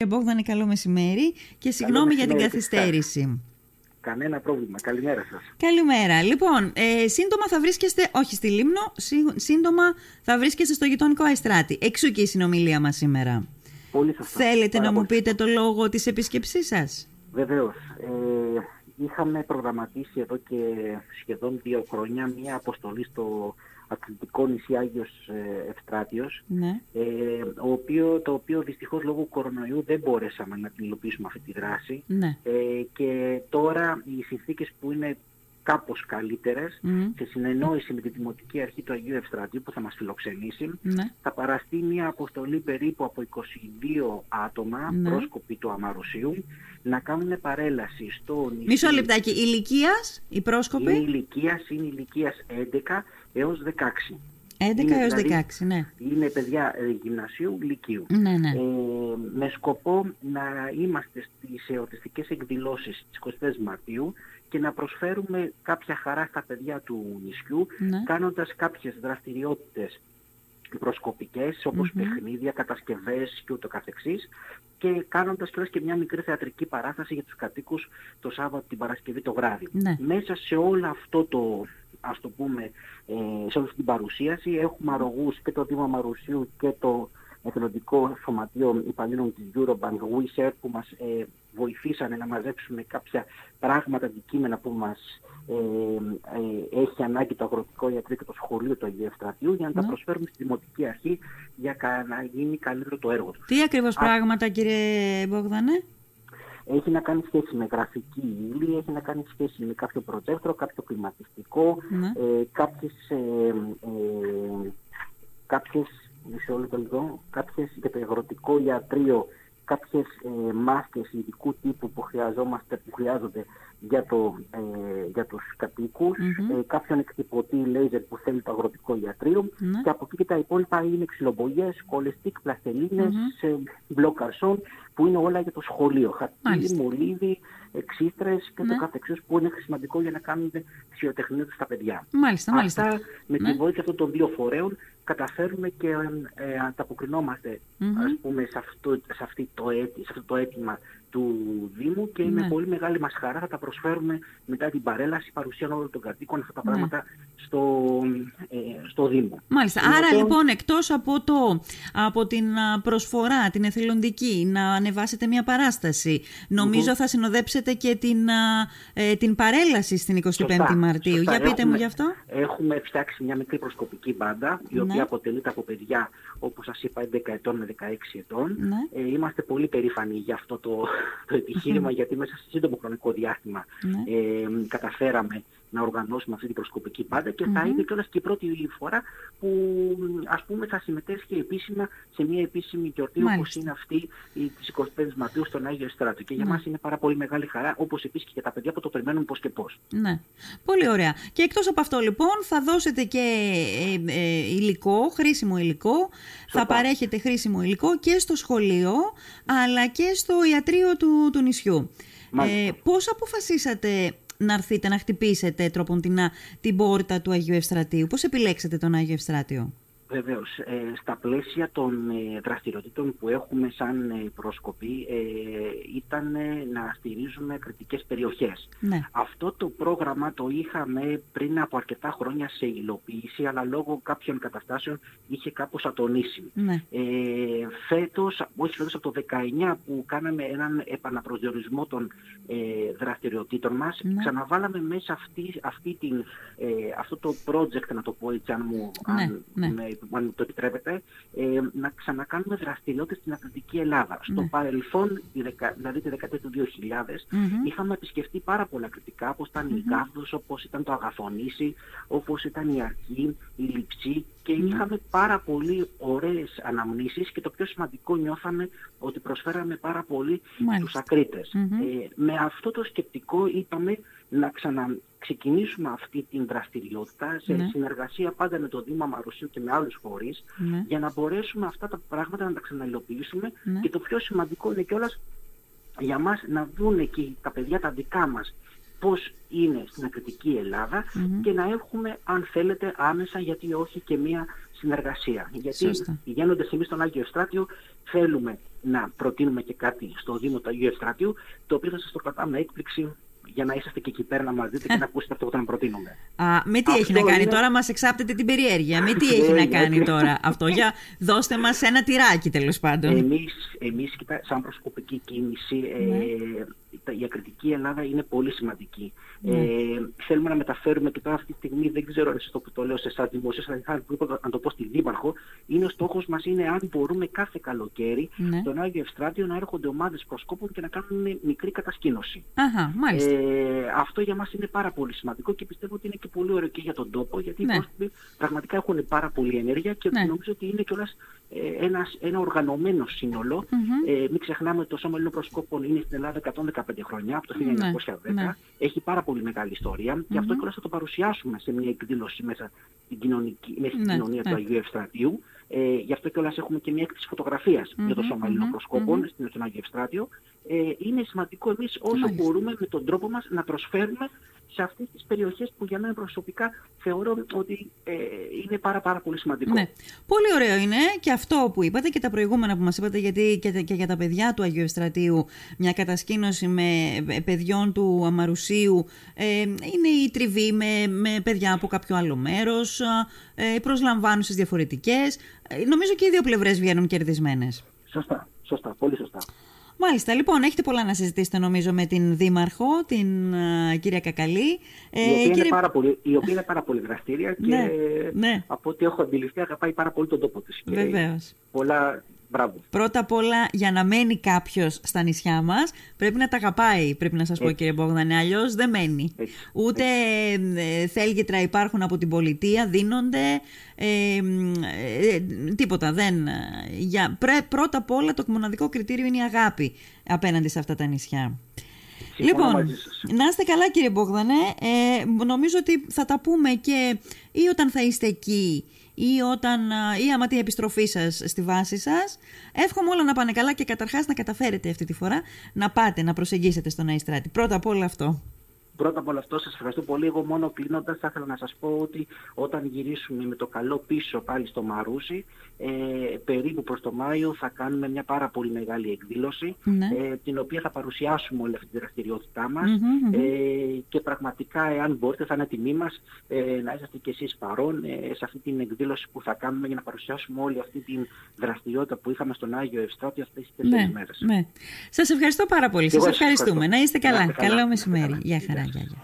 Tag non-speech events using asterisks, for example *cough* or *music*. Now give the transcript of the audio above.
Κύριε Μπόγδανε, καλό μεσημέρι και συγγνώμη για την καθυστέρηση. Κανένα πρόβλημα. Καλημέρα σας. Καλημέρα. Λοιπόν, ε, σύντομα θα βρίσκεστε, όχι στη Λίμνο, σύντομα θα βρίσκεστε στο γειτονικό Αϊστράτη. Εξού και η συνομιλία μας σήμερα. Πολύ σωστά. Θέλετε να μου πείτε το λόγο της επίσκεψής σας; Βεβαίως. Ε, είχαμε προγραμματίσει εδώ και σχεδόν δύο χρόνια μία αποστολή στο αθλητικό νησί Άγιος ε, Ευστράτιος, ναι. ε, ο οποίο, το οποίο δυστυχώς λόγω κορονοϊού δεν μπορέσαμε να την υλοποιήσουμε αυτή τη δράση. Ναι. Ε, και τώρα οι συνθήκες που είναι κάπως καλύτερες, σε συνεννόηση με την Δημοτική Αρχή του Αγίου Ευστρατείου που θα μας φιλοξενήσει, ναι. θα παραστεί μια αποστολή περίπου από 22 άτομα, ναι. πρόσκοποι του Αμαρουσίου, να κάνουν παρέλαση στο νησί. Μισό λεπτάκι. Ηλικίας, οι πρόσκοποι; Είναι ηλικίας, είναι ηλικίας 11 έως 16. 11 Είναι έως δηλαδή- 16, ναι. Είναι παιδιά ε, γυμνασίου, λυκείου. Ναι, ναι. Ε, με σκοπό να είμαστε στις εορτιστικές εκδηλώσεις της 24 Μαρτίου και να προσφέρουμε κάποια χαρά στα παιδιά του νησιού, Ναι. κάνοντας κάποιες δραστηριότητες προσκοπικές όπως Μμμ. παιχνίδια, κατασκευές και ούτω καθεξής και κάνοντας κιόλας και μια μικρή θεατρική παράσταση για τους κατοίκους το Σάββατο την Παρασκευή το βράδυ. Ναι. Μέσα σε όλο αυτό το, ας το πούμε, ε, σε όλη αυτή την παρουσίαση έχουμε αρρωγούς και το Δήμα Μαρουσίου και το εθελοντικό σωματείο υπαλλήλων της Eurobank WeShare που μας ε, βοηθήσανε να μαζέψουμε κάποια πράγματα, αντικείμενα που μας ε, ε, έχει ανάγκη το αγροτικό ιατρείο και το σχολείο του Αγίου Ευστρατείου για να τα Ναι. προσφέρουμε στη Δημοτική Αρχή για κα- να γίνει καλύτερο το έργο τους. Τι ακριβώς πράγματα, κύριε Μπόγδανε; Έχει να κάνει σχέση με γραφική ύλη, έχει να κάνει σχέση με κάποιο προτέκτρο, κάποιο κλιματιστικό, Ναι. ε, κάποιες, ε, ε, κάποιες, μισό λεπτό λίγο, κάποιες για το αγροτικό ιατρείο, κάποιες ε, μάσκες ειδικού τύπου που χρειαζόμαστε, που χρειάζονται για, το, ε, για τους κατοικους Μμμ. ε, κάποιον εκτυπωτή λέιζερ που θέλει το αγροτικό ιατρείο Ναι. και από εκεί και τα υπόλοιπα είναι ξυλομπογιές, κολεστίκ, πλαστελίνες, Μμμ. ε, μπλοκ καρσόν που είναι όλα για το σχολείο. Χαρτί, Μάλιστα. μολύβι, εξίστρες και Ναι. το καθεξής που είναι σημαντικό για να κάνουν θειοτεχνία τους στα παιδιά. Μάλιστα, μάλιστα. Αυτά με Ναι. τη βοήθεια αυτών των δύο φορέων καταφέρουμε και ε, ε, ανταποκρινόμαστε Μμμ. ας πούμε σε αυτό, σε, αυτή το έτη, σε αυτό το αίτημα του Δήμου και με Ναι. πολύ μεγάλη μας χαρά θα τα προσφέρουμε μετά την παρέλαση παρουσία όλων των κατοίκων αυτά τα Ναι. πράγματα στο, ε, στο Δήμο. Μάλιστα. Είναι Άρα το- λοιπόν εκτός από, το, από την α, προσφορά, την εθελοντική, να ανεβάσετε μια παράσταση, νομίζω θα συνοδέψετε και την, α, ε, την παρέλαση στην 25η Σωστά, Μαρτίου. σωστά. Για πείτε μου Έχουμε- γι' αυτό. Έχουμε φτιάξει μια μικρή προσκοπική μπάντα, η Ναι. οποία αποτελείται από παιδιά, όπως σας είπα, 11 ετών με 16 ετών. Ναι. Ε, είμαστε πολύ περήφανοι για αυτό το, το επιχείρημα, γιατί μέσα σε σύντομο χρονικό διάστημα Ναι. ε, καταφέραμε να οργανώσουμε αυτή την προσκοπική μπάντα και θα είναι κιόλας και η πρώτη φορά που ας πούμε θα συμμετέσχει επίσημα σε μια επίσημη γιορτή όπως Μάλιστα. είναι αυτή η της 25 Μαρτίου στον Άγιο Στράτο. Και για Ναι. μας είναι πάρα πολύ μεγάλη χαρά, όπως επίσης και για τα παιδιά που το περιμένουν πώς και πώς. Ναι, πολύ ωραία. Και εκτός από αυτό λοιπόν θα δώσετε και ε, ε, υλικό, χρήσιμο υλικό, θα παρέχετε χρήσιμο υλικό και στο σχολείο αλλά και στο ιατρείο του, του νησιού. Μάλιστα. Ε, πώς αποφασίσατε να έρθετε να χτυπήσετε τροποντινά την πόρτα του Αγίου Ευστρατείου, πώς επιλέξατε τον Άγιο Ευστράτιο. Βεβαίως, ε, στα πλαίσια των ε, δραστηριοτήτων που έχουμε σαν ε, πρόσκοποι ε, ήταν ε, να στηρίζουμε κριτικές περιοχές. Ναι. Αυτό το πρόγραμμα το είχαμε πριν από αρκετά χρόνια σε υλοποίηση, αλλά λόγω κάποιων καταστάσεων είχε κάπως ατονίσει. Ναι. Ε, φέτος, όχι φέτος από το 19 που κάναμε έναν επαναπροσδιορισμό των ε, δραστηριοτήτων μας, Ναι. ξαναβάλαμε μέσα αυτή, αυτή την, ε, αυτό το project, να το πω έτσι, αν μου, Ναι, αν, ναι. με- αν μου το επιτρέπετε, ε, να ξανακάνουμε δραστηριότητες στην Αθλητική Ελλάδα. Στο Ναι. παρελθόν, τη δεκα- δηλαδή τη δεκαετία του 2000, Μμμ. είχαμε επισκεφτεί πάρα πολλά κριτικά, όπως ήταν η Γάβδος, όπως ήταν το Αγαθονήσι, όπως ήταν η Αρχή, η Λειψή και είχαμε πάρα πολύ ωραίες αναμνήσεις και το πιο σημαντικό νιώθαμε ότι προσφέραμε πάρα πολύ Μάλιστα. στους ακρίτες. Μμμ. Ε, με αυτό το σκεπτικό είπαμε να ξαναξεκινήσουμε αυτή την δραστηριότητα σε Ναι. συνεργασία πάντα με το Δήμα Μαρουσίου και με άλλους φορείς Ναι. για να μπορέσουμε αυτά τα πράγματα να τα ξαναυλοποιήσουμε Ναι. και το πιο σημαντικό είναι κιόλας για μας να δουν και τα παιδιά τα δικά μας πώς είναι στην ακριτική και να έχουμε, αν θέλετε, άμεσα γιατί όχι και μία συνεργασία. Γιατί πηγαίνοντας εμείς στον Άγιο Ευστράτιο, θέλουμε να προτείνουμε και κάτι στο Δήμο του Αγίου Ευστράτιου, το οποίο θα σας το κρατάμε έκπληξη για να είσαστε και εκεί πέρα να μας δείτε και να *laughs* ακούσετε αυτό που θα προτείνουμε. Α, με τι έχει να κάνει τώρα, μας εξάπτετε την περιέργεια. Με τι έχει να κάνει τώρα αυτό, για δώστε μας ένα τυράκι τέλος πάντων. Εμεί, εμείς, σαν προσωπική κίνηση, ναι. ε, η ακριτική Ελλάδα είναι πολύ σημαντική. Ναι. Ε, θέλουμε να μεταφέρουμε και τώρα αυτή τη στιγμή, δεν ξέρω αν το που το λέω σε εσάς δημοσίω, αλλά να το πω στη Δήμαρχο, είναι ο στόχος μας είναι αν μπορούμε κάθε καλοκαίρι ναι. στον Άγιο Ευστράτιο να έρχονται ομάδες προσκόπων και να κάνουν μικρή κατασκήνωση. Αχα, μάλιστα. Ε, αυτό για μας είναι πάρα πολύ σημαντικό και πιστεύω ότι είναι και πολύ ωραίο και για τον τόπο, γιατί ναι. οι πρόσωποι πραγματικά έχουν πάρα πολύ ενέργεια και ναι. νομίζω ότι είναι κιόλας ε, ένα, ένα οργανωμένο σύνολο. Mm-hmm. Ε, μην ξεχνάμε ότι το Σώμα Ελλήνων Προσκόπων είναι στην Ελλάδα 115 χρόνια, από το 1910. Ναι, Έχει πάρα πολύ μεγάλη ιστορία mm-hmm. και αυτό κιόλας θα το παρουσιάσουμε σε μια εκδήλωση μέσα στην, κοινωνική, μέσα στην ναι, κοινωνία του Αγίου Ευστρατείου. Ε, γι' αυτό κιόλας έχουμε και μια έκθεση φωτογραφίας mm-hmm, για το Σώμα Ελλήνων Προσκόπων στην Αγίου Ευστράτιο. Ε, είναι σημαντικό εμείς όσο μπορούμε με τον τρόπο μας να προσφέρουμε σε αυτές τις περιοχές που για μένα προσωπικά θεωρώ ότι ε, είναι πάρα πάρα πολύ σημαντικό. Ναι. Πολύ ωραίο είναι και αυτό που είπατε και τα προηγούμενα που μας είπατε γιατί και, και για τα παιδιά του Αγίου Ευστρατείου μια κατασκήνωση με ε, παιδιών του Αμαρουσίου ε, είναι η τριβή με, με παιδιά από κάποιο άλλο μέρος, ε, προσλαμβάνουσες διαφορετικές. Ε, νομίζω και οι δύο πλευρές βγαίνουν κερδισμένες. Σωστά, σωστά, πολύ σωστά. Μάλιστα, λοιπόν, έχετε πολλά να συζητήσετε νομίζω με την Δήμαρχο, την uh, κυρία Κακαλή. Η, ε, οποία κύριε... είναι πάρα πολύ, η οποία είναι πάρα πολύ δραστήρια και ναι, ναι. από ό,τι έχω αντιληφθεί αγαπάει πάρα πολύ τον τόπο της. Βεβαίως. Πολλά Μπράβο. Πρώτα απ' όλα, για να μένει κάποιος στα νησιά μας, πρέπει να τα αγαπάει. Πρέπει να σας πω, κύριε Μπόγδανε. Αλλιώς δεν μένει. Ούτε ε, θέλγετρα υπάρχουν από την πολιτεία, δίνονται. Ε, ε, τίποτα. Δεν. Για, πρέ, πρώτα απ' όλα, το μοναδικό κριτήριο είναι η αγάπη απέναντι σε αυτά τα νησιά. Λοιπόν, να είστε καλά κύριε Μπόγδανε. Ε, νομίζω ότι θα τα πούμε και ή όταν θα είστε εκεί ή, όταν, ή άμα την επιστροφή σας στη βάση σας. Εύχομαι όλα να πάνε καλά και καταρχάς να καταφέρετε αυτή τη φορά να πάτε, να προσεγγίσετε στον Αϊστράτη. Πρώτα απ' όλο αυτό. Πρώτα απ' όλα αυτό σας ευχαριστώ πολύ. Εγώ μόνο κλείνοντας θα ήθελα να σας πω ότι όταν γυρίσουμε με το καλό πίσω πάλι στο Μαρούσι, ε, περίπου προς το Μάιο θα κάνουμε μια πάρα πολύ μεγάλη εκδήλωση, ναι. ε, την οποία θα παρουσιάσουμε όλη αυτή τη δραστηριότητά μας ε, και πραγματικά εάν μπορείτε θα είναι τιμή μας ε, να είσαστε κι εσείς παρόν ε, σε αυτή την εκδήλωση που θα κάνουμε για να παρουσιάσουμε όλη αυτή τη δραστηριότητα που είχαμε στον Άγιο Ευστράτη αυτές τις τέσσερις ναι, μέρες. Ναι. Σας ευχαριστώ πάρα πολύ. Σας ευχαριστούμε. Να είστε καλά. Καλό μεσημέρι. Γεια χαρά. Γεια, γεια.